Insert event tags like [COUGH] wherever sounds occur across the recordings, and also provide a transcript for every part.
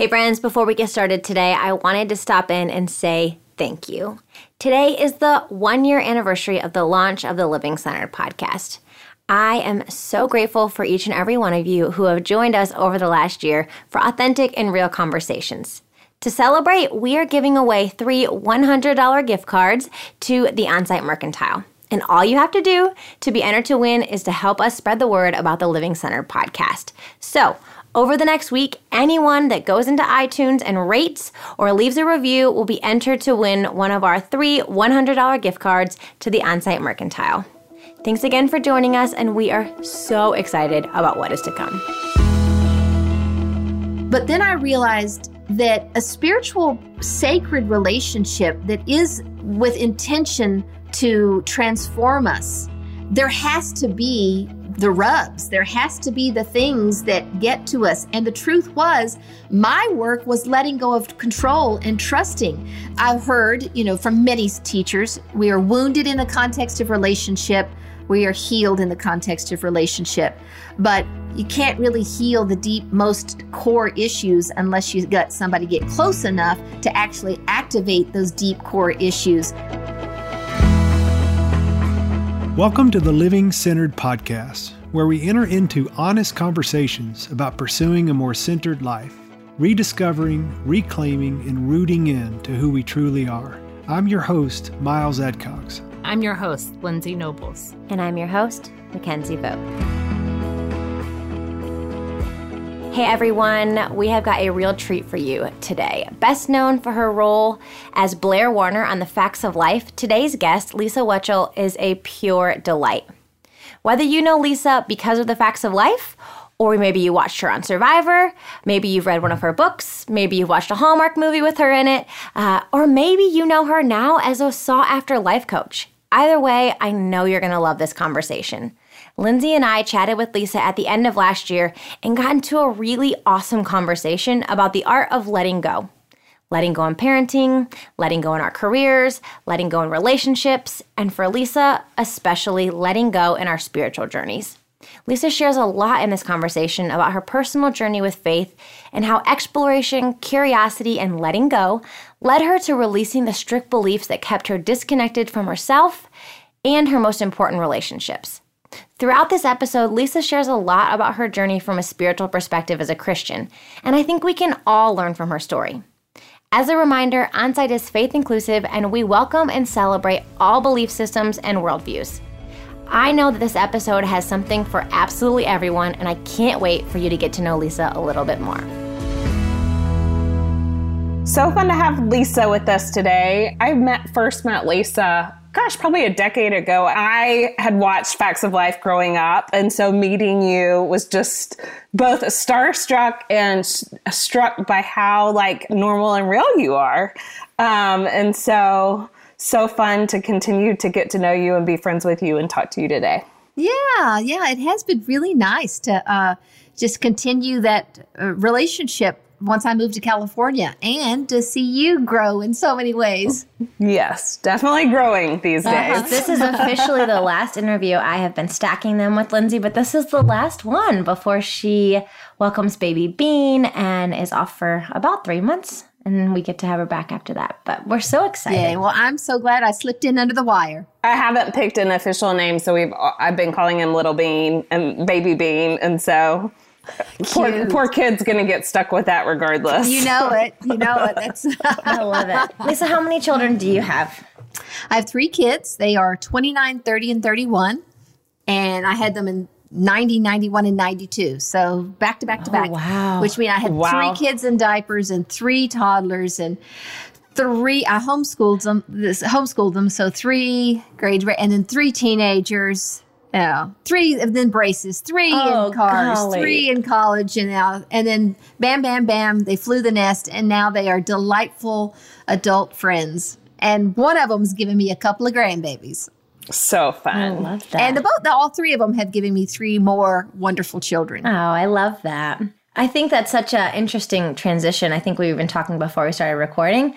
Hey, friends, before we get started today, I wanted to stop in and say thank you. Today is the one year anniversary of the launch of the Living Centered podcast. I am so grateful for each and every one of you who have joined us over the last year for authentic and real conversations. To celebrate, we are giving away three $100 gift cards to the Onsite Mercantile. And all you have to do to be entered to win is to help us spread the word about the Living Centered podcast. So, over the next week, anyone that goes into iTunes and rates or leaves a review will be entered to win one of our three $100 gift cards to the Onsite Mercantile. Thanks again for joining us, and we are so excited about what is to come. But then I realized that a spiritual, sacred relationship that is with intention to transform us, there has to be the rubs. There has to be the things that get to us. And the truth was, my work was letting go of control and trusting. I've heard, you know, from many teachers, we are wounded in the context of relationship, we are healed in the context of relationship. But you can't really heal the deep, most core issues unless you've got somebody get close enough to actually activate those deep core issues. Welcome to the Living Centered Podcast, where we enter into honest conversations about pursuing a more centered life, rediscovering, reclaiming, and rooting in to who we truly are. I'm your host, Miles Adcox. I'm your host, Lindsey Nobles. And I'm your host, Mickenzie Vogt. Hey everyone, we have got a real treat for you today. Best known for her role as Blair Warner on The Facts of Life, today's guest, Lisa Whelchel, is a pure delight. Whether you know Lisa because of The Facts of Life, or maybe you watched her on Survivor, maybe you've read one of her books, maybe you've watched a Hallmark movie with her in it, uh, or maybe you know her now as a sought after life coach. Either way, I know you're going to love this conversation. Lindsey and I chatted with Lisa at the end of last year and got into a really awesome conversation about the art of letting go. Letting go in parenting, letting go in our careers, letting go in relationships, and for Lisa, especially letting go in our spiritual journeys. Lisa shares a lot in this conversation about her personal journey with faith and how exploration, curiosity, and letting go led her to releasing the strict beliefs that kept her disconnected from herself and her most important relationships. Throughout this episode, Lisa shares a lot about her journey from a spiritual perspective as a Christian, and I think we can all learn from her story. As a reminder, Onsite is faith inclusive, and we welcome and celebrate all belief systems and worldviews. I know that this episode has something for absolutely everyone, and I can't wait for you to get to know Lisa a little bit more. So fun to have Lisa with us today. I met first met Lisa gosh, probably a decade ago, I had watched Facts of Life growing up. And so meeting you was just both starstruck and struck by how like normal and real you are. Um, and so, so fun to continue to get to know you and be friends with you and talk to you today. Yeah, yeah, it has been really nice to uh, just continue that uh, relationship once I moved to California and to see you grow in so many ways. Yes, definitely growing these uh-huh. days. this is officially the last interview. I have been stacking them with Lindsey, but this is the last one before she welcomes baby Bean and is off for about three months. And we get to have her back after that. But we're so excited. Yeah, well, I'm so glad I slipped in under the wire. I haven't picked an official name, so we've I've been calling him Little Bean and Baby Bean, and so [LAUGHS] poor, poor kid's gonna get stuck with that regardless. You know it. You know it. [LAUGHS] That's [LAUGHS] I love it. Lisa, how many children do you have? I have three kids. They are 29, 30, and 31. And I had them in 90, 91, and 92. So back to back to oh, back. Wow. Which means I had wow. three kids in diapers and three toddlers and three I homeschooled them this homeschooled them so three grade and then three teenagers yeah, three of then braces, three oh, in cars, golly. three in college, and now and then bam, bam, bam, they flew the nest, and now they are delightful adult friends. And one of them's given me a couple of grandbabies. So fun. I love that. And the both, the, all three of them have given me three more wonderful children. Oh, I love that. I think that's such an interesting transition. I think we've been talking before we started recording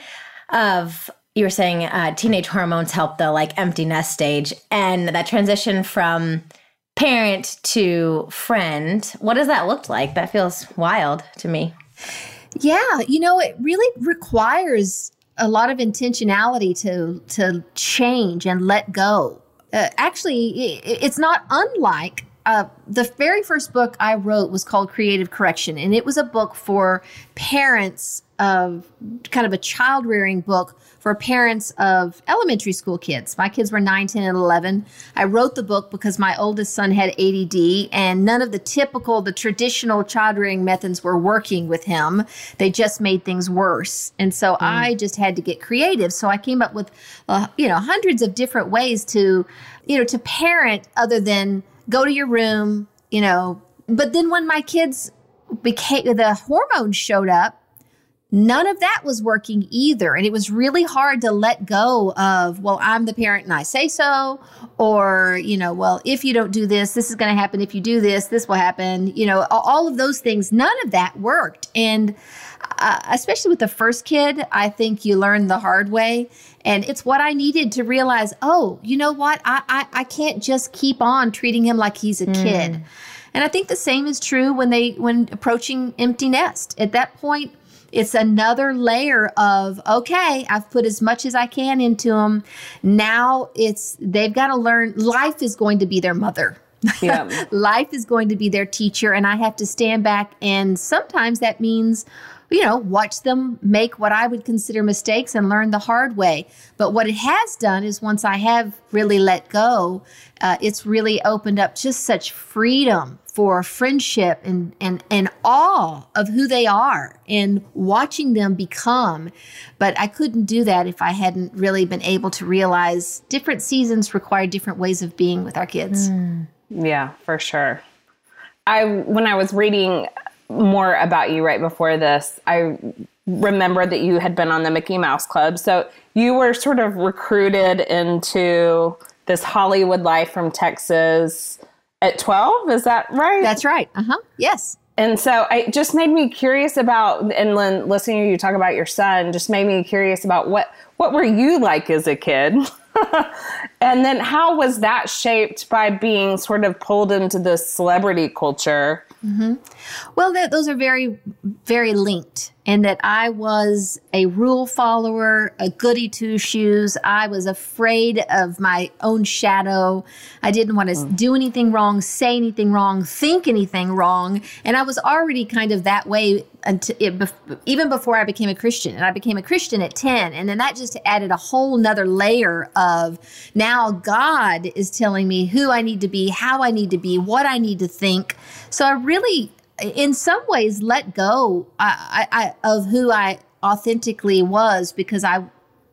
of you were saying uh, teenage hormones help the like empty nest stage and that transition from parent to friend. What does that look like? That feels wild to me. Yeah, you know, it really requires a lot of intentionality to to change and let go. Uh, actually, it, it's not unlike uh, the very first book I wrote was called Creative Correction, and it was a book for parents of kind of a child rearing book for parents of elementary school kids. My kids were 9, 10, and 11. I wrote the book because my oldest son had ADD, and none of the typical, the traditional child rearing methods were working with him. They just made things worse. And so mm. I just had to get creative. So I came up with, uh, you know, hundreds of different ways to, you know, to parent other than go to your room, you know. But then when my kids became, the hormones showed up, None of that was working either. And it was really hard to let go of, well, I'm the parent and I say so. Or, you know, well, if you don't do this, this is going to happen. If you do this, this will happen. You know, all of those things, none of that worked. And uh, especially with the first kid, I think you learn the hard way. And it's what I needed to realize oh, you know what? I, I, I can't just keep on treating him like he's a mm. kid. And I think the same is true when they when approaching empty nest. At that point, it's another layer of okay i've put as much as i can into them now it's they've got to learn life is going to be their mother [LAUGHS] yeah. life is going to be their teacher and i have to stand back and sometimes that means you know, watch them make what I would consider mistakes and learn the hard way. But what it has done is once I have really let go, uh, it's really opened up just such freedom for friendship and, and, and awe of who they are and watching them become. But I couldn't do that if I hadn't really been able to realize different seasons require different ways of being with our kids. Mm. Yeah, for sure. I when I was reading more about you right before this, I remember that you had been on the Mickey Mouse Club. So you were sort of recruited into this Hollywood life from Texas at 12. Is that right? That's right. Uh huh. Yes. And so it just made me curious about, and then listening to you talk about your son just made me curious about what, what were you like as a kid? [LAUGHS] and then how was that shaped by being sort of pulled into this celebrity culture? Mm-hmm. Well, those are very, very linked in that I was a rule follower, a goody two shoes. I was afraid of my own shadow. I didn't want to mm. do anything wrong, say anything wrong, think anything wrong. And I was already kind of that way until it, even before I became a Christian. And I became a Christian at 10. And then that just added a whole nother layer of now God is telling me who I need to be, how I need to be, what I need to think. So I really in some ways let go I, I, of who I authentically was because I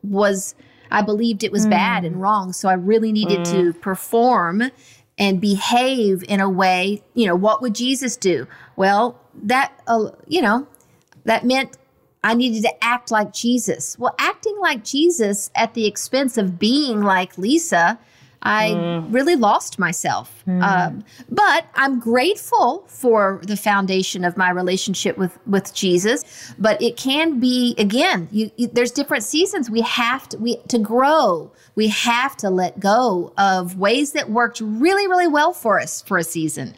was I believed it was mm. bad and wrong. So I really needed mm. to perform and behave in a way. You know, what would Jesus do? Well, that uh, you know that meant I needed to act like Jesus. Well, acting like Jesus at the expense of being like Lisa I mm. really lost myself. Mm. Um, but I'm grateful for the foundation of my relationship with with Jesus. But it can be again. You, you, there's different seasons. We have to we to grow. We have to let go of ways that worked really really well for us for a season.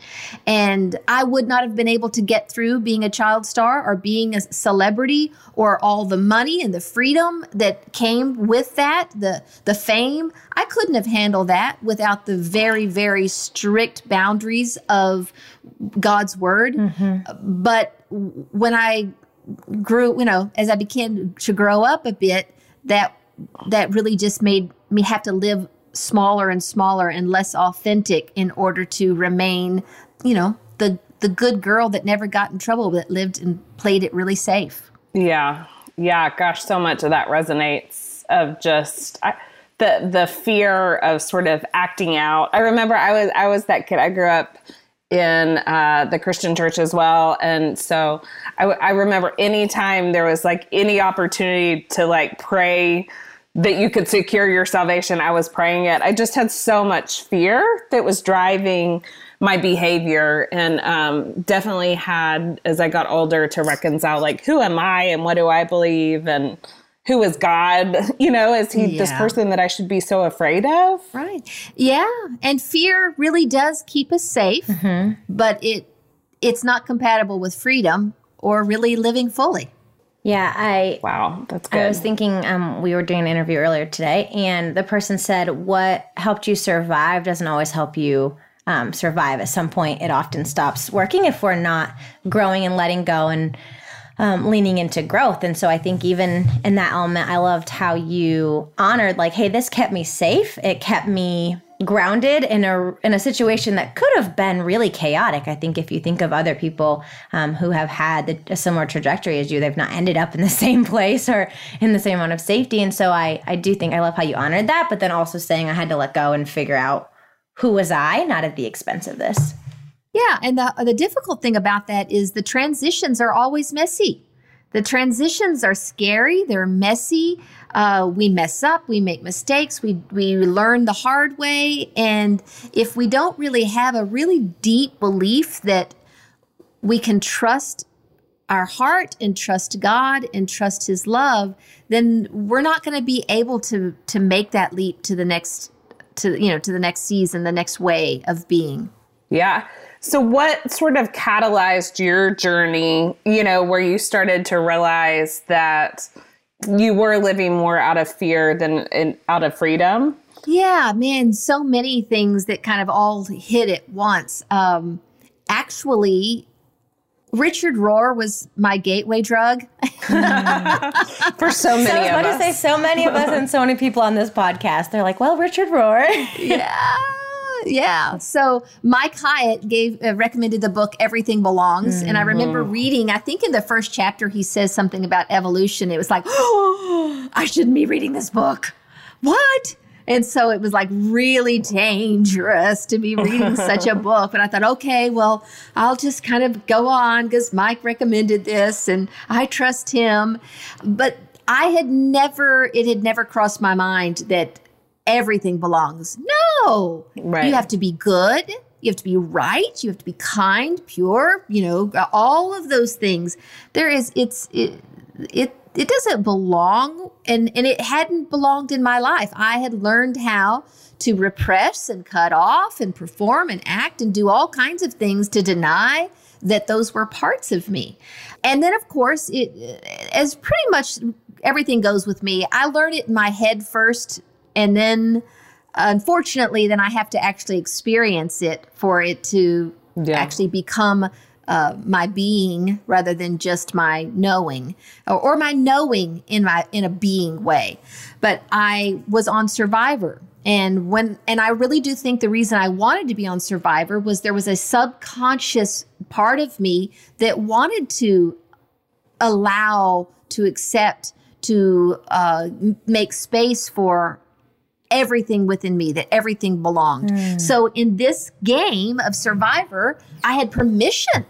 And I would not have been able to get through being a child star or being a celebrity or all the money and the freedom that came with that, the the fame. I couldn't have handled that without the very, very strict boundaries of God's word. Mm-hmm. But when I grew, you know, as I began to grow up a bit, that that really just made me have to live smaller and smaller and less authentic in order to remain, you know, the the good girl that never got in trouble that lived and played it really safe. Yeah. Yeah, gosh, so much of that resonates of just I, the the fear of sort of acting out. I remember I was I was that kid. I grew up in uh, the Christian church as well, and so I, I remember anytime there was like any opportunity to like pray that you could secure your salvation, I was praying it. I just had so much fear that was driving my behavior and um, definitely had as i got older to reconcile like who am i and what do i believe and who is God? [LAUGHS] You know, is he yeah. this person that I should be so afraid of? Right. Yeah. And fear really does keep us safe, mm-hmm. but it it's not compatible with freedom or really living fully. Yeah, I Wow, that's good. I was thinking um, we were doing an interview earlier today, and the person said, What helped you survive doesn't always help you um, survive. At some point, it often stops working if we're not growing and letting go and um, leaning into growth. And so I think even in that element, I loved how you honored, like, hey, this kept me safe. It kept me grounded in a in a situation that could have been really chaotic. I think if you think of other people um, who have had a similar trajectory as you, they've not ended up in the [LAUGHS] same place or in the same amount of safety. And so I I do think I love how you honored that, but then also saying I had to let go and figure out who was I, not at the expense of this. Yeah, and the the difficult thing about that is the transitions are always messy. The transitions are scary, they're messy. Uh, we mess up, we make mistakes, we, we learn the hard way. And if we don't really have a really deep belief that we can trust our heart and trust God and trust His love, then we're not going to be able to to make that leap to the next to you know to the next season, the next way of being. Yeah. So, what sort of catalyzed your journey, you know, where you started to realize that you were living more out of fear than in, out of freedom? Yeah, man, so many things that kind of all hit at once. Um, actually, Richard Rohr was my gateway drug. [LAUGHS] For so many So I was of about to say so many of us and so many people on this podcast. They're like, well, Richard Rohr. [LAUGHS] yeah. Yeah. So Mike Hyatt gave uh, recommended the book Everything Belongs, and I remember reading. I think in the first chapter he says something about evolution. It was like, oh, [GASPS] I shouldn't be reading this book. What? And so it was like really dangerous to be [LAUGHS] reading such a book. But I thought, okay, well, I'll just kind of go on because Mike recommended this and I trust him. But I had never, it had never crossed my mind that everything belongs. No. Right. You have to be good. You have to be right. You have to be kind, pure, you know, all of those things. There is, it's, it, it, it doesn't belong and, and it hadn't belonged in my life. I had learned how to repress and cut off and perform and act and do all kinds of things to deny that those were parts of me. And then, of course, it as pretty much everything goes with me, I learn it in my head first, and then unfortunately, then I have to actually experience it for it to Yeah. actually become uh, my being rather than just my knowing or, or my knowing in my in a being way. But I was on Survivor. And when and I really do think the reason I wanted to be on Survivor was there was a subconscious part of me that wanted to allow to accept to uh, make space for everything within me that everything belonged. Hmm. So in this game of survivor i had permission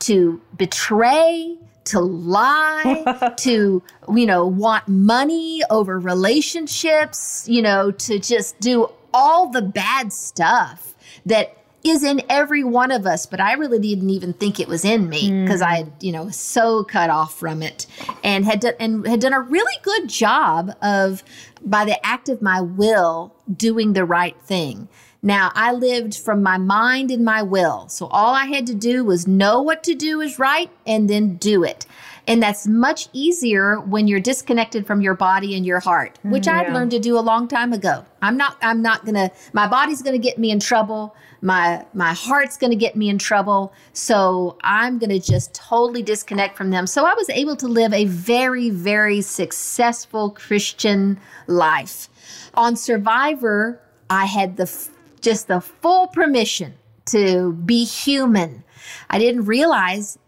to betray to lie [LAUGHS] to you know want money over relationships you know to just do all the bad stuff that is in every one of us, but I really didn't even think it was in me hmm. because I had, you know, so cut off from it and had done, and had done a really good job of by the act of my will doing the right thing. Now, I lived from my mind and my will. So all I had to do was know what to do is right and then do it. And that's much easier when you're disconnected from your body and your heart, which mm-hmm. I'd learned to do a long time ago. I'm not I'm not going to my body's going to get me in trouble. My my heart's going to get me in trouble. So I'm going to just totally disconnect from them. So I was able to live a very very successful Christian life. On Survivor, I had the just the full permission to be human. I didn't realize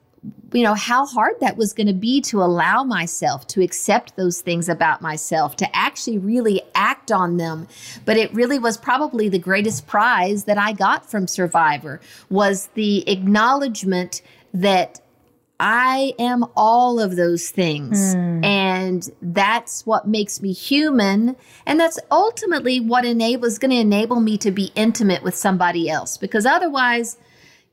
you know how hard that was going to be to allow myself to accept those things about myself to actually really act on them but it really was probably the greatest prize that i got from survivor was the acknowledgement that I am all of those things. Hmm. And that's what makes me human. And that's ultimately what enables going to enable me to be intimate with somebody else. Because otherwise,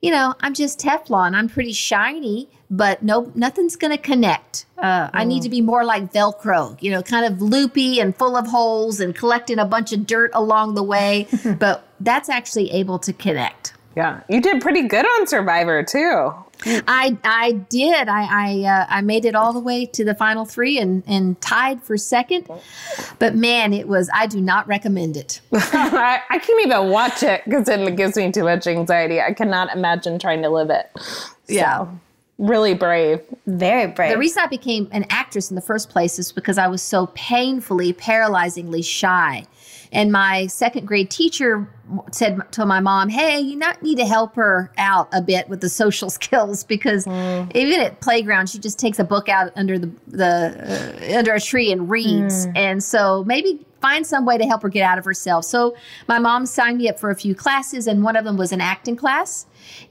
you know, I'm just Teflon. I'm pretty shiny, but no, nothing's going to connect. Uh, I need to be more like Velcro, you know, kind of loopy and full of holes and collecting a bunch of dirt along the way. [LAUGHS] but that's actually able to connect. Yeah. You did pretty good on Survivor, too. I I did. I I, uh, I made it all the way to the final three and and tied for second. But man, it was. I do not recommend it. [LAUGHS] I, I can't even watch it because it gives me too much anxiety. I cannot imagine trying to live it. Yeah. really brave. Very brave. The reason I became an actress in the first place is because I was so painfully, paralyzingly shy. And my second grade teacher said to my mom, "Hey, you not need to help her out a bit with the social [LAUGHS] skills because even at playground, she just takes a book out under the the uh, under a tree and reads. And so maybe find some way to help her get out of herself. So my mom signed me up for a few classes, and one of them was an acting class.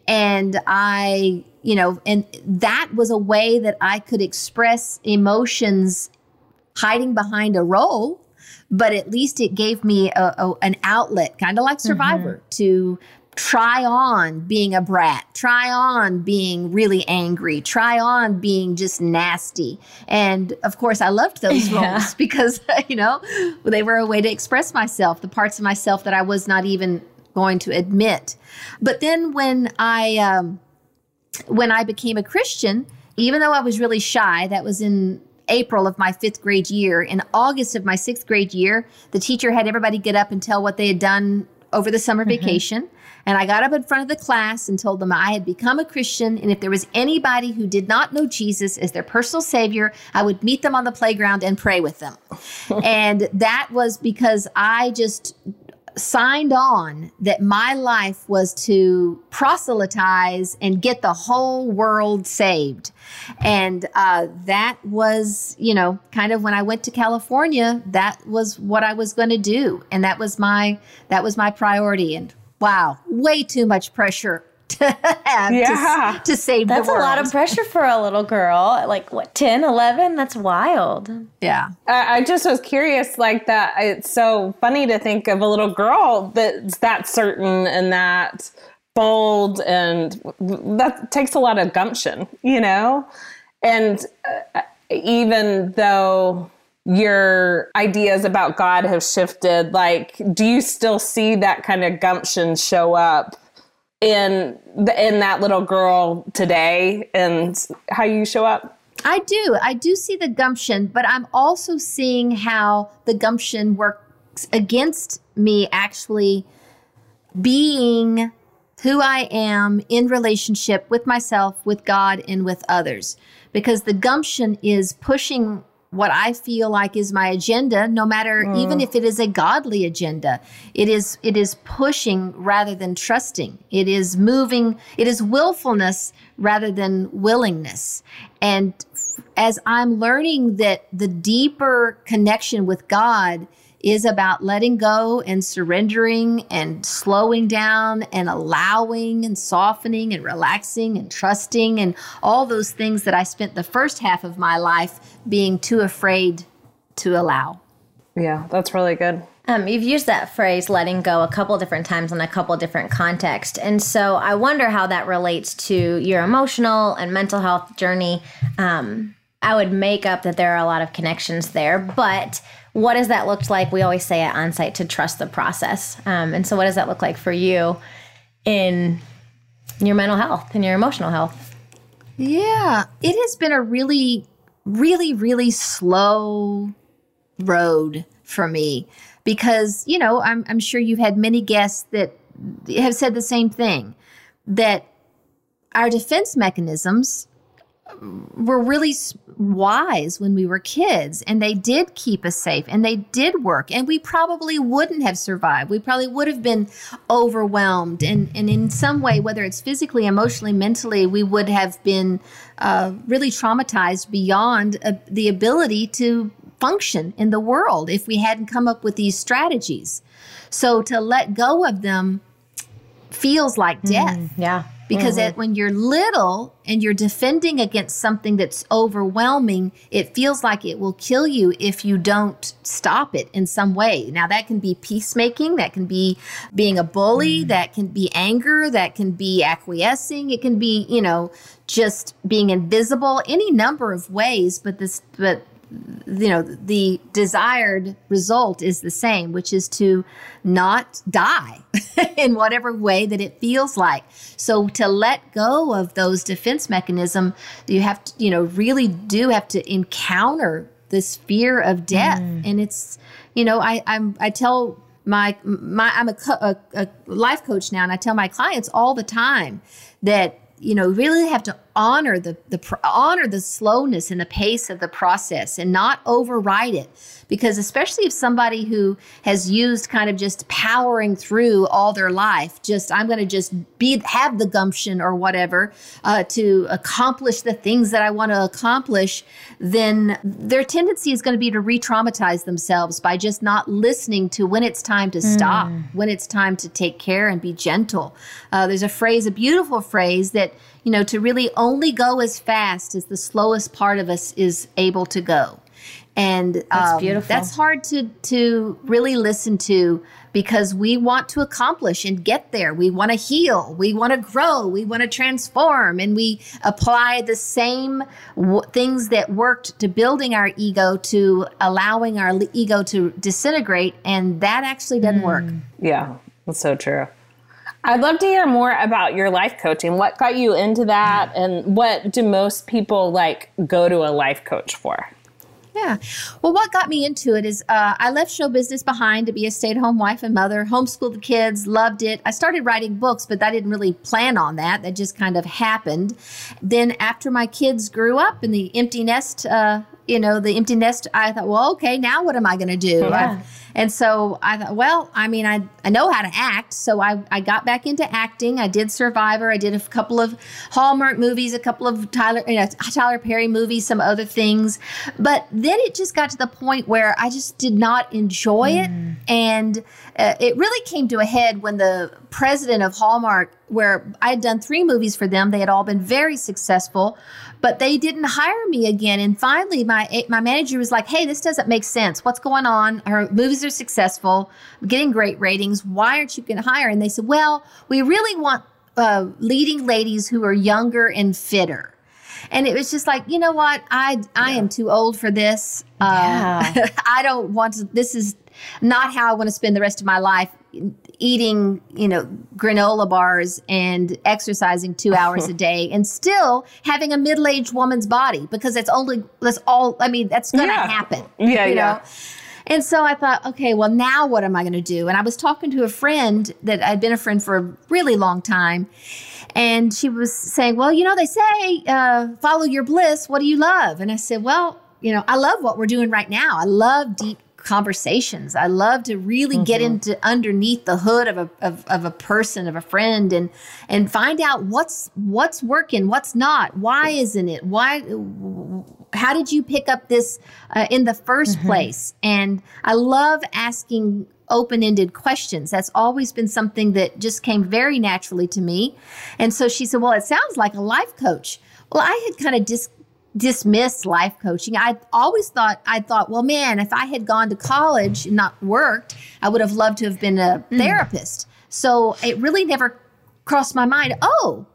And I, you know, and that was a way that I could express emotions hiding behind a role but at least it gave me a, a, an outlet, kind of like Survivor, to try on being a brat, try on being really angry, try on being just nasty. And of course, I loved those [LAUGHS] Yeah. roles [LAUGHS] because, you know, they were a way to express myself, the parts of myself that I was not even going to admit. But then when I, um, when I became a Christian, even though I was really shy, that was in April of my fifth grade year. In August of my sixth grade year, the teacher had everybody get up and tell what they had done over the summer mm-hmm. vacation. And I got up in front of the class and told them I had become a Christian. And if there was anybody who did not know Jesus as their personal savior, I would meet them on the playground and pray with them. [LAUGHS] and that was because I just signed on that my life was to proselytize and get the whole world saved. And uh, that was, you know, kind of when I went to California, that was what I was going to do. And that was my, that was my priority. And wow, way too much pressure [LAUGHS] to have to- Yeah. to, save That's the a lot of pressure for a little girl. Like, what, 10, 11? That's wild. yeah. I, I just was curious, like that. It's so funny to think of a little girl that's that certain and that bold, and that takes a lot of gumption, you know. And uh, even though your ideas about God have shifted, like, do you still see that kind of gumption show up? In the, in that little girl today, and how you show up. I do. I do see the gumption, but I'm also seeing how the gumption works against me actually being who I am in relationship with myself, with God, and with others. Because the gumption is pushing what I feel like is my agenda, no matter mm. even if it is a godly agenda. It is it is pushing rather than trusting. It is moving, it is willfulness rather than willingness. And as I'm learning that the deeper connection with God is about letting go and surrendering and slowing down and allowing and softening and relaxing and trusting and all those things that I spent the first half of my life being too afraid to allow. Yeah, that's really good. Um, you've used that phrase letting go a couple different times in a couple different contexts. And so I wonder how that relates to your emotional and mental health journey. Um, I would make up that there are a lot of connections there, but what does that look like? We always say at onsite to trust the process. Um, and so, what does that look like for you in your mental health and your emotional health? Yeah, it has been a really, really, really slow road for me because, you know, I'm, I'm sure you've had many guests that have said the same thing that our defense mechanisms were really wise when we were kids and they did keep us safe and they did work and we probably wouldn't have survived. We probably would have been overwhelmed and, and in some way whether it's physically emotionally mentally we would have been uh, really traumatized beyond uh, the ability to function in the world if we hadn't come up with these strategies. So to let go of them feels like death. Yeah. Because mm-hmm. it, when you're little and you're defending against something that's overwhelming, it feels like it will kill you if you don't stop it in some way. Now, that can be peacemaking, that can be being a bully, mm-hmm. that can be anger, that can be acquiescing, it can be, you know, just being invisible, any number of ways. But this, but you know the desired result is the same which is to not die [LAUGHS] in whatever way that it feels like so to let go of those defense mechanism you have to you know really do have to encounter this fear of death mm. and it's you know i i'm i tell my my i'm a, co- a, a life coach now and i tell my clients all the time that you know really have to honor the the honor the slowness and the pace of the process and not override it because especially if somebody who has used kind of just powering through all their life just i'm going to just be have the gumption or whatever uh, to accomplish the things that i want to accomplish then their tendency is going to be to re-traumatize themselves by just not listening to when it's time to stop mm. when it's time to take care and be gentle uh, there's a phrase a beautiful phrase that you know, to really only go as fast as the slowest part of us is able to go. And that's um, beautiful. That's hard to to really listen to because we want to accomplish and get there. We want to heal. We want to grow. We want to transform, and we apply the same w- things that worked to building our ego to allowing our ego to disintegrate, and that actually doesn't mm. work. Yeah, that's so true. I'd love to hear more about your life coaching. What got you into that and what do most people like go to a life coach for? Yeah. Well, what got me into it is uh, I left show business behind to be a stay at home wife and mother, homeschooled the kids, loved it. I started writing books, but I didn't really plan on that. That just kind of happened. Then, after my kids grew up in the empty nest, uh, you know, the empty nest, I thought, well, okay, now what am I going to do? Yeah. And so I thought, well, I mean, I, I know how to act. So I, I got back into acting. I did Survivor. I did a couple of Hallmark movies, a couple of Tyler, you know, Tyler Perry movies, some other things. But then it just got to the point where I just did not enjoy mm. it. And uh, it really came to a head when the president of Hallmark, where I had done three movies for them, they had all been very successful, but they didn't hire me again. And finally, my my manager was like, "Hey, this doesn't make sense. What's going on? Her movies are successful, getting great ratings. Why aren't you going to hire?" And they said, "Well, we really want uh, leading ladies who are younger and fitter." and it was just like you know what i i yeah. am too old for this uh, yeah. [LAUGHS] i don't want to this is not how I want to spend the rest of my life eating, you know, granola bars and exercising two [LAUGHS] hours a day and still having a middle aged woman's body because that's only, that's all, I mean, that's going to yeah. happen. Yeah, you yeah. Know? And so I thought, okay, well, now what am I going to do? And I was talking to a friend that I'd been a friend for a really long time. And she was saying, well, you know, they say, uh, follow your bliss. What do you love? And I said, well, you know, I love what we're doing right now. I love deep conversations. I love to really mm-hmm. get into underneath the hood of a of, of a person, of a friend, and and find out what's what's working, what's not. Why isn't it? Why? How did you pick up this uh, in the 1st mm-hmm. place? And I love asking open-ended questions. That's always been something that just came very naturally to me. And so she said, "Well, it sounds like a life coach." Well, I had kind of dis- dismissed life coaching. I always thought I thought, well, man, if I had gone to college and not worked, I would have loved to have been a mm. therapist. So it really never crossed my mind. Oh,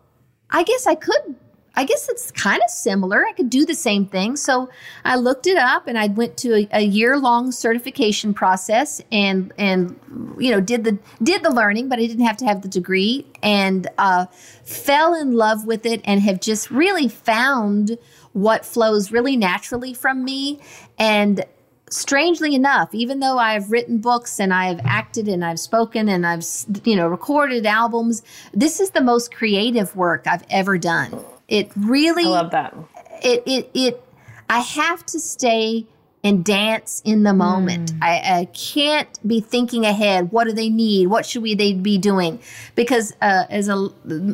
I guess I could. I guess it's kind of similar. I could do the same thing. So I looked it up and I went to a, a year long certification process and and you know did the did the learning, but I didn't have to have the degree and uh, fell in love with it and have just really found what flows really naturally from me. And strangely enough, even though I've written books and I've acted and I've spoken and I've, you know, recorded albums, this is the most creative work I've ever done. It really, I love that. It, it, it, I have to stay and dance in the moment. Mm. I, I, can't be thinking ahead. What do they need? What should we they be doing? Because uh, as a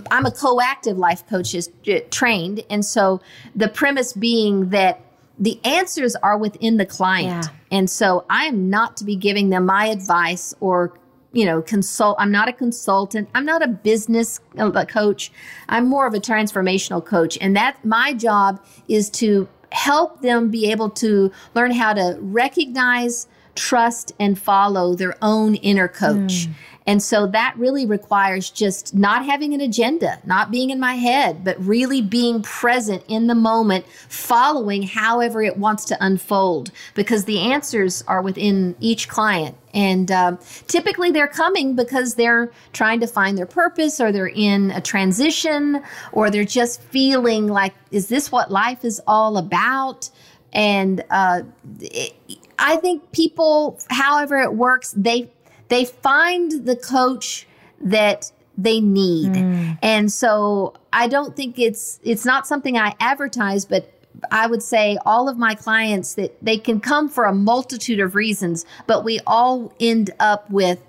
I'm a co-active life coach is uh, trained, and so the premise being that the answers are within the client, yeah. and so I am not to be giving them my advice or you know consult i'm not a consultant i'm not a business uh, coach i'm more of a transformational coach and that my job is to help them be able to learn how to recognize trust and follow their own inner coach. Mm. And so that really requires just not having an agenda, not being in my head, but really being present in the moment, following however it wants to unfold, because the answers are within each client. And um, typically they're coming because they're trying to find their purpose or they're in a transition or they're just feeling like, is this what life is all about? And uh, it, I think people, however it works, they they find the coach that they need. Mm. And so I don't think it's it's not something I advertise, but I would say all of my clients that they can come for a multitude of reasons, but we all end up with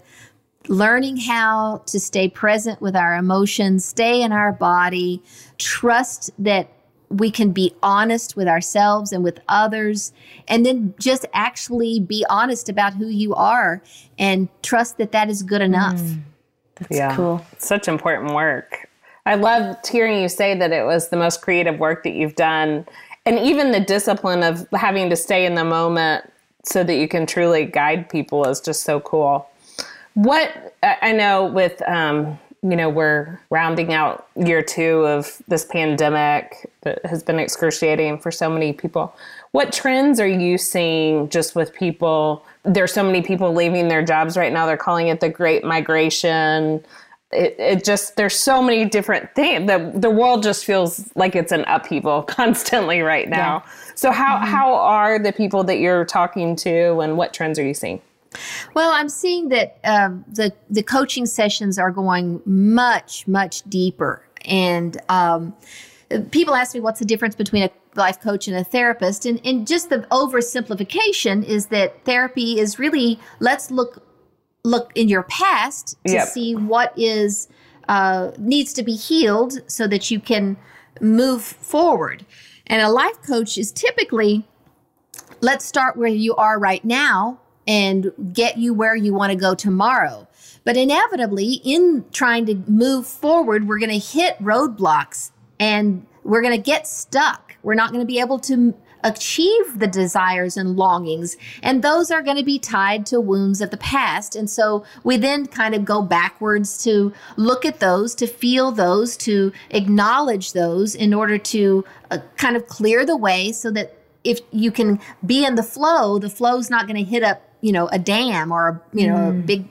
learning how to stay present with our emotions, stay in our body, trust that we can be honest with ourselves and with others, and then just actually be honest about who you are and trust that that is good enough. Mm, that's yeah. cool. Such important work. I loved hearing you say that it was the most creative work that you've done. And even the discipline of having to stay in the moment so that you can truly guide people is just so cool. What I know with um, you know, we're rounding out year two of this pandemic that has been excruciating for so many people. What trends are you seeing just with people? There's so many people leaving their jobs right now. They're calling it the great migration. It, it just, there's so many different things. The, the world just feels like it's an upheaval [LAUGHS] constantly right now. Yeah. So, how, mm-hmm. how are the people that you're talking to and what trends are you seeing? Well, I'm seeing that um, the the coaching sessions are going much much deeper, and um, people ask me what's the difference between a life coach and a therapist, and and just the oversimplification is that therapy is really let's look look in your past to yep. see what is uh, needs to be healed so that you can move forward, and a life coach is typically let's start where you are right now and get you where you want to go tomorrow. But inevitably, in trying to move forward, we're going to hit roadblocks and we're going to get stuck. We're not going to be able to achieve the desires and longings. And those are going to be tied to wounds of the past. And so we then kind of go backwards to look at those, to feel those, to acknowledge those in order to uh, kind of clear the way so that if you can be in the flow, the flow's not going to hit up you know a dam or a you know mm. a big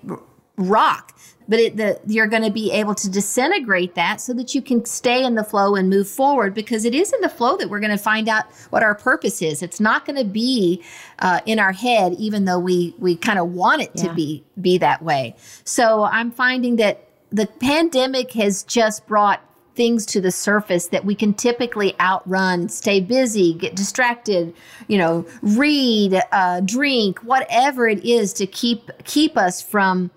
rock but it, the, you're going to be able to disintegrate that so that you can stay in the flow and move forward because it is in the flow that we're going to find out what our purpose is it's not going to be uh, in our head even though we we kind of want it yeah. to be be that way so i'm finding that the pandemic has just brought things to the surface that we can typically outrun, stay busy, get distracted, you know, read, uh, drink, whatever it is to keep keep us from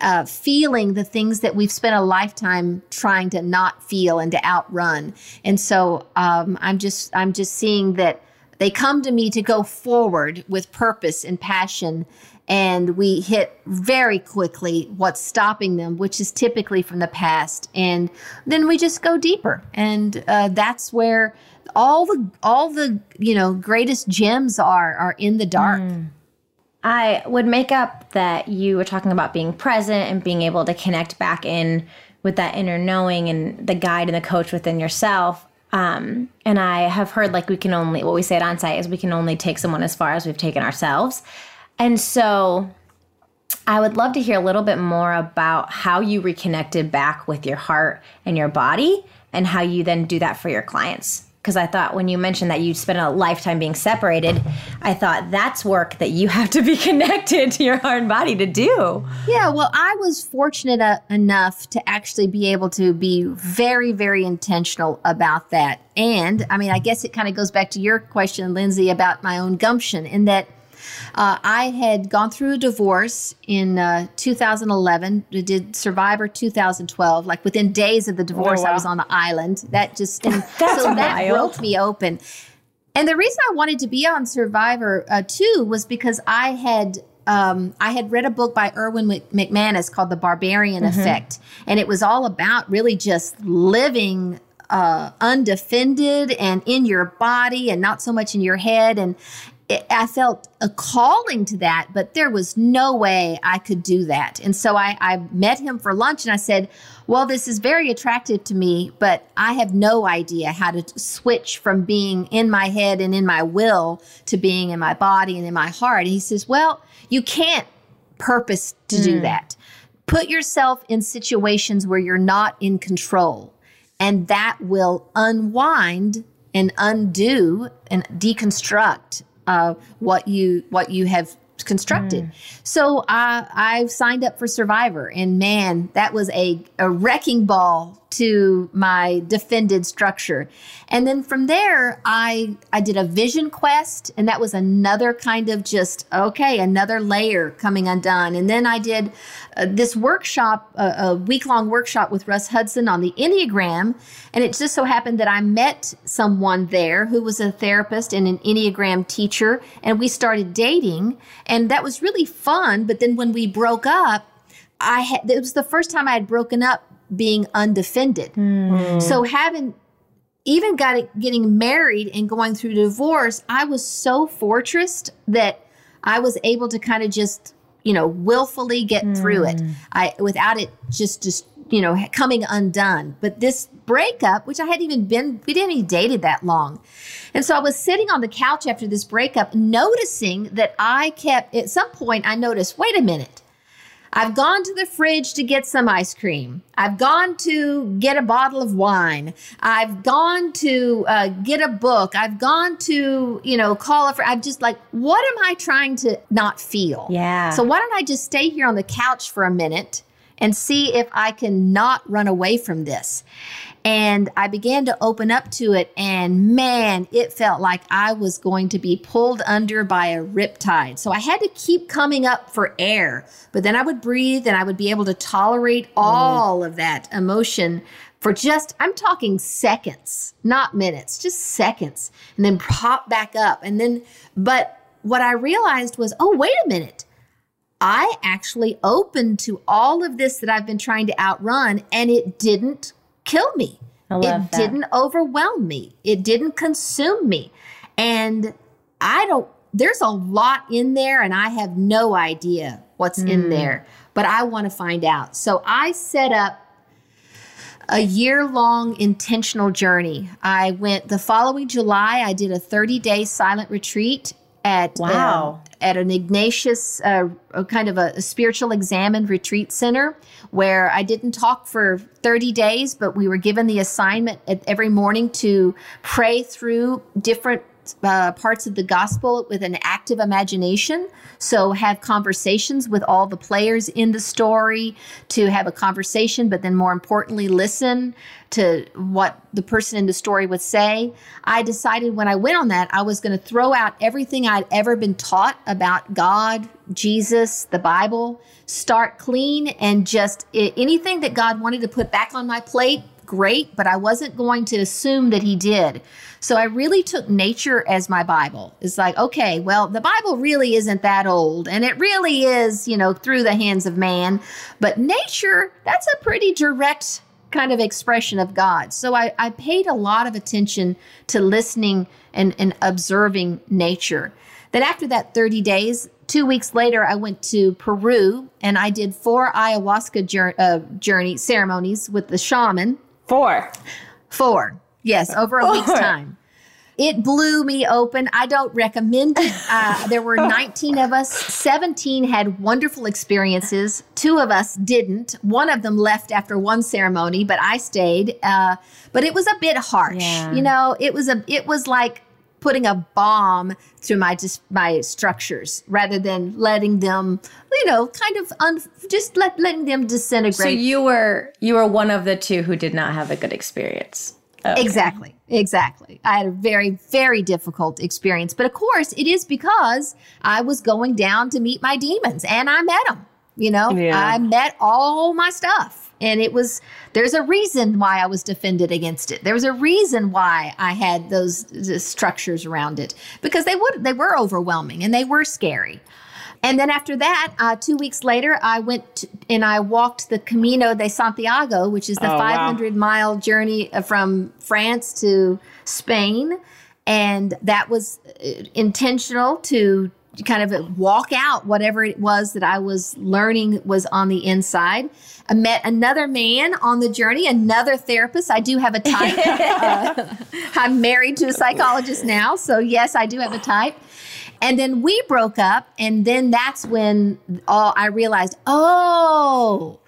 uh, feeling the things that we've spent a lifetime trying to not feel and to outrun. And so um, I'm just I'm just seeing that they come to me to go forward with purpose and passion and we hit very quickly what's stopping them, which is typically from the past, and then we just go deeper, and uh, that's where all the all the you know greatest gems are are in the dark. Mm. I would make up that you were talking about being present and being able to connect back in with that inner knowing and the guide and the coach within yourself. Um, and I have heard like we can only what we say at onsite is we can only take someone as far as we've taken ourselves. And so I would love to hear a little bit more about how you reconnected back with your heart and your body and how you then do that for your clients. Because I thought when you mentioned that you spent a lifetime being separated, I thought that's work that you [LAUGHS] have to be connected to your heart and body to do. Yeah, well, I was fortunate uh, enough to actually be able to be very, very intentional about that. And I mean, I guess it kind of goes back to your question, Lindsey, about my own gumption, in that uh, I had gone through a divorce in uh, 2011. Did Survivor 2012. Like within days of the divorce, oh, wow. I was on the island. That just [LAUGHS] and so that broke me open. And the reason I wanted to be on Survivor uh, too was because I had um, I had read a book by Erwin McManus called The Barbarian mm-hmm. Effect, and it was all about really just living uh, undefended and in your body and not so much in your head. And I felt a calling to that, but there was no way I could do that. And so I, I met him for lunch and I said, Well, this is very attractive to me, but I have no idea how to switch from being in my head and in my will to being in my body and in my heart. And he says, Well, you can't purpose to mm. do that. Put yourself in situations where you're not in control, and that will unwind and undo and deconstruct uh, what you what you have constructed. Mm. So I I've signed up for Survivor, and man, that was a a wrecking ball to my defended structure. And then from there, I I did a vision quest, and that was another kind of just okay, another layer coming undone. And then I did uh, this workshop, uh, a week long workshop with Russ Hudson on the Enneagram, and it just so happened that I met someone there who was a therapist and an Enneagram teacher, and we started dating, and that was really fun. But then when we broke up. I had, it was the first time I had broken up being undefended. Mm. So having even got it, getting married and going through divorce, I was so fortressed that I was able to kind of just, you know, willfully get mm. through it. Hmm. I without it just just you know coming undone. But this breakup, which I hadn't even been, we didn't even dated that long, and so I was sitting on the couch after this breakup, noticing that I kept at some point I noticed, wait a minute. I've gone to the fridge to get some ice cream. I've gone to get a bottle of wine. I've gone to uh, get a book. I've gone to, you know, call a friend. I'm just like, what am I trying to not feel? Yeah. So why don't I just stay here on the couch for a minute and see if I can not run away from this? And I began to open up to it, and man, it felt like I was going to be pulled under by a riptide. So I had to keep coming up for air, but then I would breathe and I would be able to tolerate mm. all of that emotion for just, I'm talking seconds, not minutes, just seconds, and then pop back up. And then, but what I realized was, oh, wait a minute. I actually opened to all of this that I've been trying to outrun, and it didn't kill me. it that. didn't overwhelm me. It didn't consume me. And I don't, there's a lot in there, and I have no idea what's mm. in hmm. there, but I want to find out. So I set up a year long intentional journey. I went the following July, I did a 30 day silent retreat at wow. Uh, at an Ignatian uh, kind of a, a, spiritual examined retreat center where I didn't talk for 30 days, but we were given the assignment every morning to pray through different uh, parts of the gospel with an active imagination. So, have conversations with all the players in the story to have a conversation, but then more importantly, listen to what the person in the story would say. I decided when I went on that, I was going to throw out everything I'd ever been taught about God, Jesus, the Bible, start clean, and just anything that God wanted to put back on my plate great, but I wasn't going to assume that he did. So I really took nature as my Bible. It's like, okay, well, the Bible really isn't that old, and it really is, you know, through the hands of man. But nature, that's a pretty direct kind of expression of God. So I, I paid a lot of attention to listening and, and observing nature. Then after that 30 days, two weeks later, I went to Peru and I did four ayahuasca journey, uh, journey ceremonies with the shaman. Four. Four. Yes, over a Four. week's time. It blew me open. I don't recommend it. [LAUGHS] Uh, there were 19 of us. 17 had wonderful experiences. Two of us didn't. One of them left after one ceremony, but I stayed. Uh, but it was a bit harsh. Yeah. You know, it was a. It was like putting a bomb through my just my structures rather than letting them you know kind of un, just let, letting them disintegrate. So you were you were one of the two who did not have a good experience. Okay. exactly. Exactly. I had a very very difficult experience. But of course it is because i was going down to meet my demons and i met them you know? Yeah. i met all my stuff and it was, there's a reason why I was defended against it. There was a reason why I had those, structures around it because they would, they were overwhelming and they were scary. And then after that, uh, two weeks later, I went to, and I walked the Camino de Santiago, which is the oh, 500 wow. mile journey uh, from France to Spain. And that was uh, intentional to kind of walk out whatever it was that I was learning was on the inside. I met another man on the journey, another therapist. I do have a type. [LAUGHS] uh, I'm married to a psychologist now, so yes, I do have a type. And then we broke up, and then that's when all I realized, oh,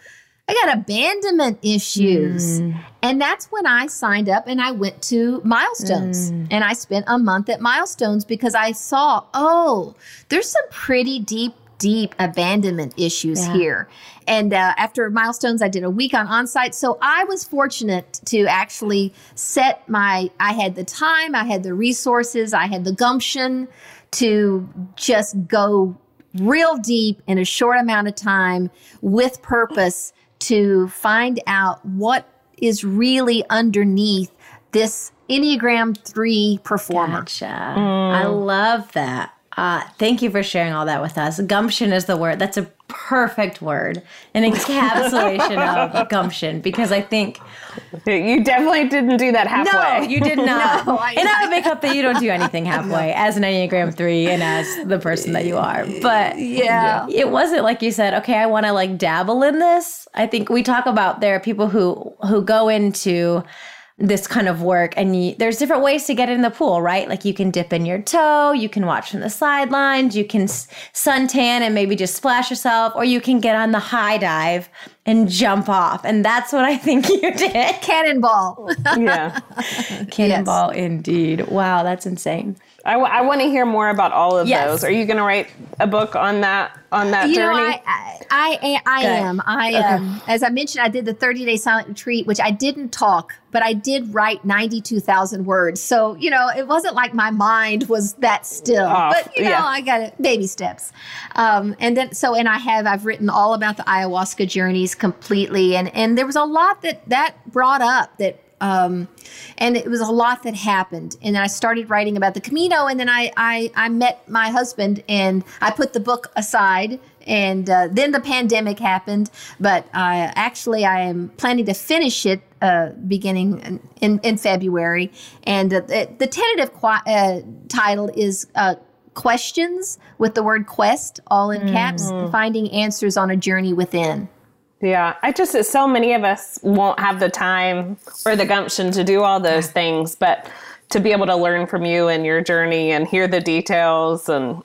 I got abandonment issues. Mm. And that's when I signed up and I went to Milestones. Mm. And I spent a month at Milestones because I saw, oh, there's some pretty deep, deep abandonment issues yeah. here. And uh, after Milestones, I did a week on onsite. So I was fortunate to actually set my, I had the time, I had the resources, I had the gumption to just go real deep in a short amount of time with purpose to find out what is really underneath this Enneagram 3 performer. Gotcha. Mm. I love that. Uh, thank you for sharing all that with us. Gumption is the word. That's a perfect word, an encapsulation of [LAUGHS] gumption. Because I think you definitely didn't do that halfway. No, you did not. [LAUGHS] no, I, and I would make up that you don't do anything [LAUGHS] halfway as an Enneagram three and as the person that you are. But yeah, it wasn't like you said. Okay, I want to like dabble in this. I think we talk about there are people who who go into this kind of work and you, there's different ways to get in the pool right? Like you can dip in your toe you can watch from the sidelines you can suntan and maybe just splash yourself or you can get on the high dive and jump off and that's what i think [LAUGHS] you did. Cannonball. Yeah. [LAUGHS] Cannonball yes. indeed. Wow that's insane I, w- I want to hear more about all of yes. those. Are you going to write a book on that on that you journey? Know, I I, I, I am. I okay. um, as I mentioned, I did the 30 day silent retreat, which I didn't talk, but I did write 92,000 words. So you know, it wasn't like my mind was that still. Oh, but you know, yeah. I got it baby steps. Um, and then so and I have I've written all about the ayahuasca journeys completely, and and there was a lot that that brought up that um, and it was a lot that happened. And I started writing about the Camino, and then I, I, I met my husband, and I put the book aside. And uh, then the pandemic happened, but uh, actually, I am planning to finish it uh, beginning in, in, February. And uh, the, the, tentative qu- uh, title is uh, Questions with the word quest all in caps, mm-hmm. finding answers on a journey within. Yeah, I just so many of us won't have the time or the gumption to do all those things, but to be able to learn from you and your journey and hear the details and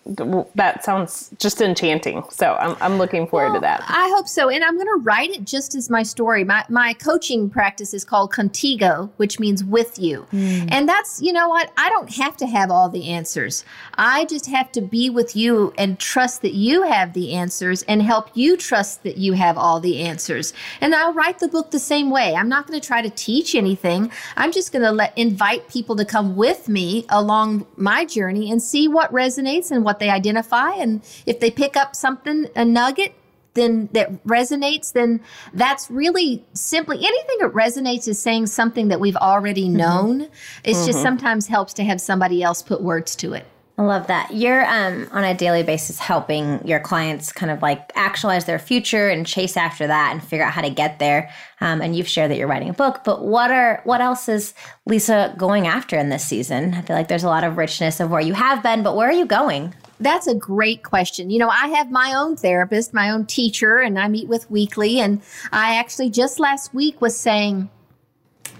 that sounds just enchanting. So i'm, I'm looking forward well, to that. I hope so. And i'm going to write it just as my story. My, my coaching practice is called contigo which means with you. Mm. and that's you know what? I don't have to have all the answers. I just have to be with you and trust that you have the answers and help you trust that you have all the answers. And i'll write the book the same way. I'm not going to try to teach anything. I'm just going to let invite people to come with me along my journey and see what resonates and what they identify. And if they pick up something, a nugget, then that resonates, then that's really simply anything that resonates is saying something that we've already mm-hmm. known. Mm-hmm. It's mm-hmm. just sometimes helps to have somebody else put words to it. I love that. You're um, on a daily basis helping your clients kind of like actualize their future and chase after that and figure out how to get there. Um, and you've shared that you're writing a book, but what are what else is Lisa going after in this season? I feel like there's a lot of richness of where you have been, but where are you going? That's a great question. You know, I have my own therapist, my own teacher, and I meet with weekly. And I actually just last week was saying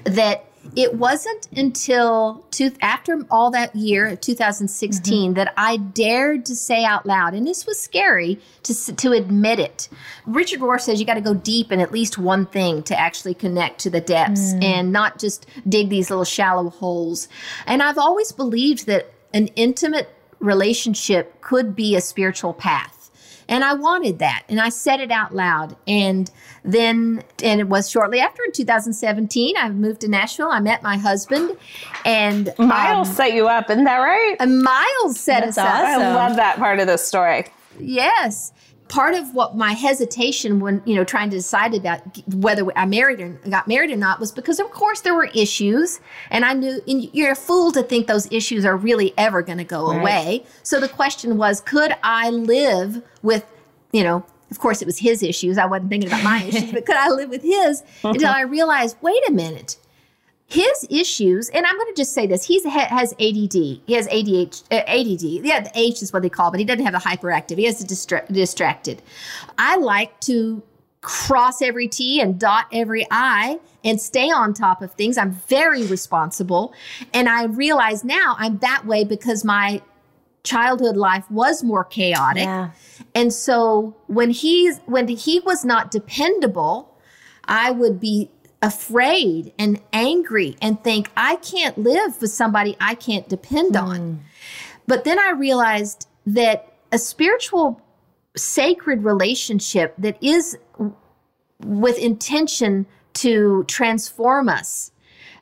that it wasn't until two, after all that year, 2016, mm-hmm. that I dared to say out loud, and this was scary to, to admit it. Richard Rohr says you got to go deep in at least one thing to actually connect to the depths mm. and not just dig these little shallow holes. And I've always believed that an intimate relationship could be a spiritual path. And I wanted that. And I said it out loud. And then, and it was shortly after in 2017, I moved to Nashville. I met my husband. And Miles um, set you up, isn't that right? And Miles set That's us awesome. up. I love that part of the story. Yes part of what my hesitation when you know trying to decide about whether I married or got married or not was because of course there were issues and I knew and you're a fool to think those issues are really ever going to go right. away. So the question was could I live with you know of course it was his issues. I wasn't thinking about my issues, [LAUGHS] but could I live with his [LAUGHS] until I realized wait a minute. His issues, and I'm going to just say this: he has ADD. He has ADH, uh, ADD. Yeah, the H is what they call, it, but he doesn't have the hyperactive. He has the distra- distracted. I like to cross every T and dot every I and stay on top of things. I'm very responsible, and I realize now I'm that way because my childhood life was more chaotic. Yeah. And so when he's when he was not dependable, I would be afraid and angry and think, I can't live with somebody I can't depend mm. on. But then I realized that a spiritual, sacred relationship that is with intention to transform us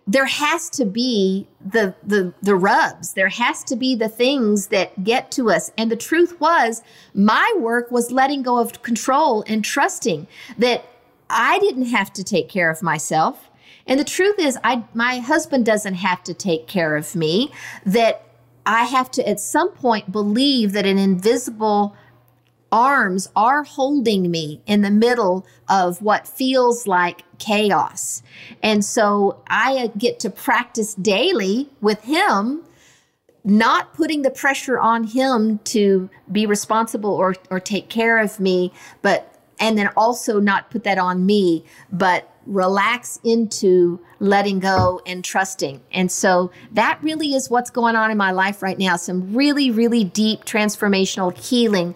there has to be the the the rubs there has to be the things that get to us and the truth was my work was letting go of control and trusting that I didn't have to take care of myself. And the truth is, I my husband doesn't have to take care of me. That I have to at some point believe that an invisible arms are holding me in the middle of what feels like chaos. And so I uh, get to practice daily with him not putting the pressure on him to be responsible or, or take care of me, but and then also not put that on me, but relax into letting go and trusting. And so that really is what's going on in my life right now. Some really, really deep transformational healing.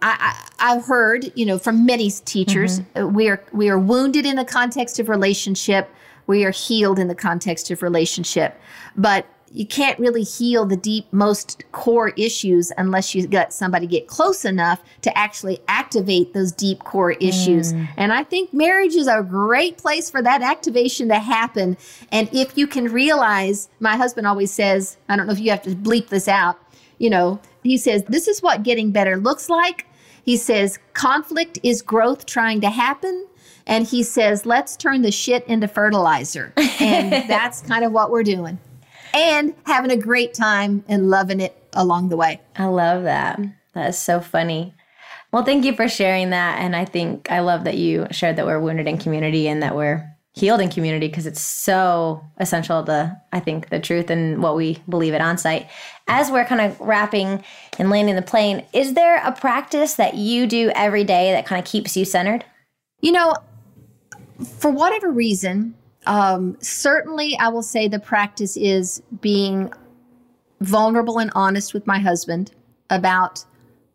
I, have heard, you know, from many teachers, mm-hmm. Uh, we are we are wounded in the context of relationship. We are healed in the context of relationship. But you can't really heal the deep most core issues unless you let somebody get close enough to actually activate those deep core issues. Mm. and i think marriage is a great place for that activation to happen. And if you can realize my husband always says i don't know if you have to bleep this out you know he says this is what getting better looks like. He says conflict is growth trying to happen. And he says let's turn the shit into fertilizer. And [LAUGHS] that's kind of what we're doing and having a great time and loving it along the way. I love that. That is so funny. Well, thank you for sharing that. And I think I love that you shared that we're wounded in community and that we're healed in community because it's so essential to, I think, the truth and what we believe at onsite. As we're kind of wrapping and landing the plane, is there a practice that you do every day that kind of keeps you centered? You know, for whatever reason, um, certainly, I will say the practice is being vulnerable and honest with my husband about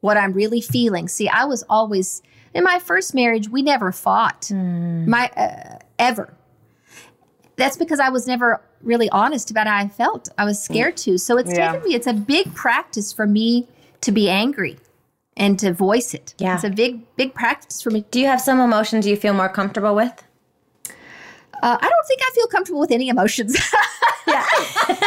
what I'm really feeling. See, I was always in my first marriage. We never fought, mm. my uh, ever. That's because I was never really honest about how I felt. I was scared to. So it's yeah. taken me. It's a big practice for me to be angry and to voice it. Yeah, it's a big, big practice for me. Do you have some emotions you feel more comfortable with? Uh, I don't think I feel comfortable with any emotions. [LAUGHS] I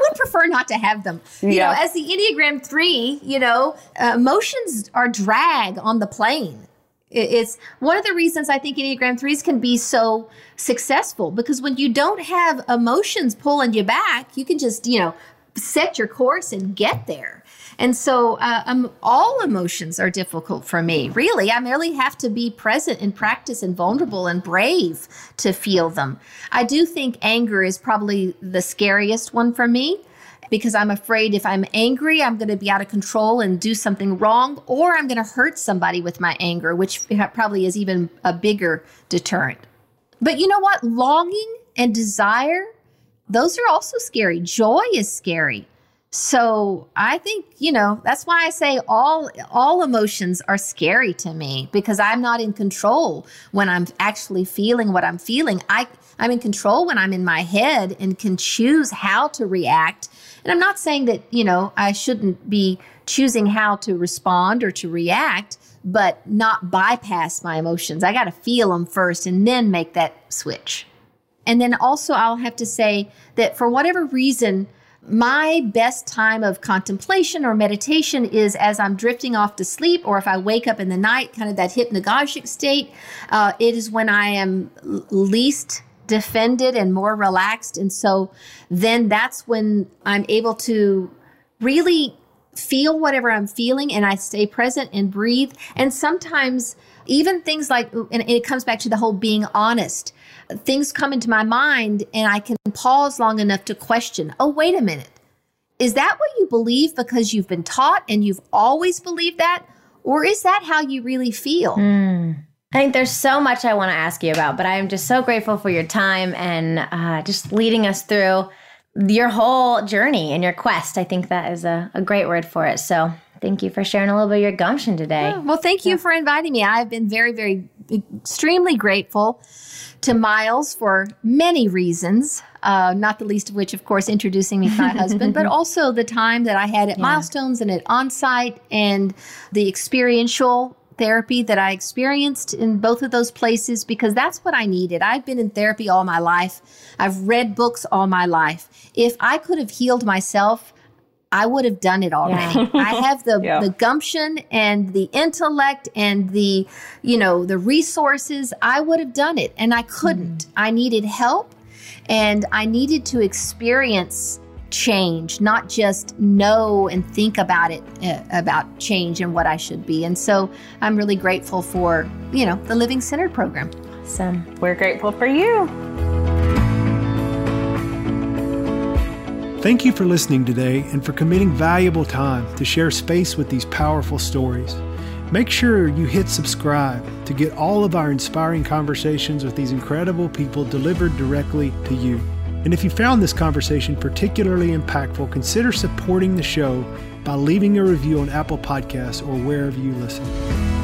would prefer not to have them. You yeah. know, as the Enneagram 3, you know, uh, emotions are drag on the plane. It's one of the reasons I think Enneagram 3s can be so successful because when you don't have emotions pulling you back, you can just, you know, set your course and get there. And so uh, um, all emotions are difficult for me. Really, I merely have to be present and practice and vulnerable and brave to feel them. I do think anger is probably the scariest one for me because I'm afraid if I'm angry, I'm going to be out of control and do something wrong, or I'm going to hurt somebody with my anger, which probably is even a bigger deterrent. But you know what? Longing and desire, those are also scary. Joy is scary. So I think, you know, that's why I say all all emotions are scary to me because I'm not in control when I'm actually feeling what I'm feeling. I I'm in control when I'm in my head and can choose how to react. And I'm not saying that, you know, I shouldn't be choosing how to respond or to react, but not bypass my emotions. I got to feel them first and then make that switch. And then also I'll have to say that for whatever reason, my best time of contemplation or meditation is as I'm drifting off to sleep, or if I wake up in the night, kind of that hypnagogic state. Uh, it is when I am least defended and more relaxed. And so then that's when I'm able to really feel whatever I'm feeling and I stay present and breathe. And sometimes even things like, and it comes back to the whole being honest. Things come into my mind and I can pause long enough to question, oh, wait a minute. Is that what you believe because you've been taught and you've always believed that? Or is that how you really feel? Mm. I think there's so much I want to ask you about, but I am just so grateful for your time and uh, just leading us through your whole journey and your quest. I think that is a, a great word for it. So thank you for sharing a little bit of your gumption today. Yeah, well, thank you yeah. for inviting me. I've been very, very extremely grateful to Miles for many reasons, uh, not the least of which, of course, introducing me to my [LAUGHS] husband, but also the time that I had at yeah. Milestones and at Onsite and the experiential therapy that I experienced in both of those places because that's what I needed. I've been in therapy all my life. I've read books all my life. If I could have healed myself, I would have done it already. Yeah. I [LAUGHS] have the yeah. the gumption and the intellect and the you know the resources. I would have done it and I couldn't. Mm. I needed help and I needed to experience change, not just know and think about it, uh, about change and what I should be. And so I'm really grateful for, you know, the Living Centered program. Awesome. We're grateful for you. Thank you for listening today and for committing valuable time to share space with these powerful stories. Make sure you hit subscribe to get all of our inspiring conversations with these incredible people delivered directly to you. And if you found this conversation particularly impactful, consider supporting the show by leaving a review on Apple Podcasts or wherever you listen.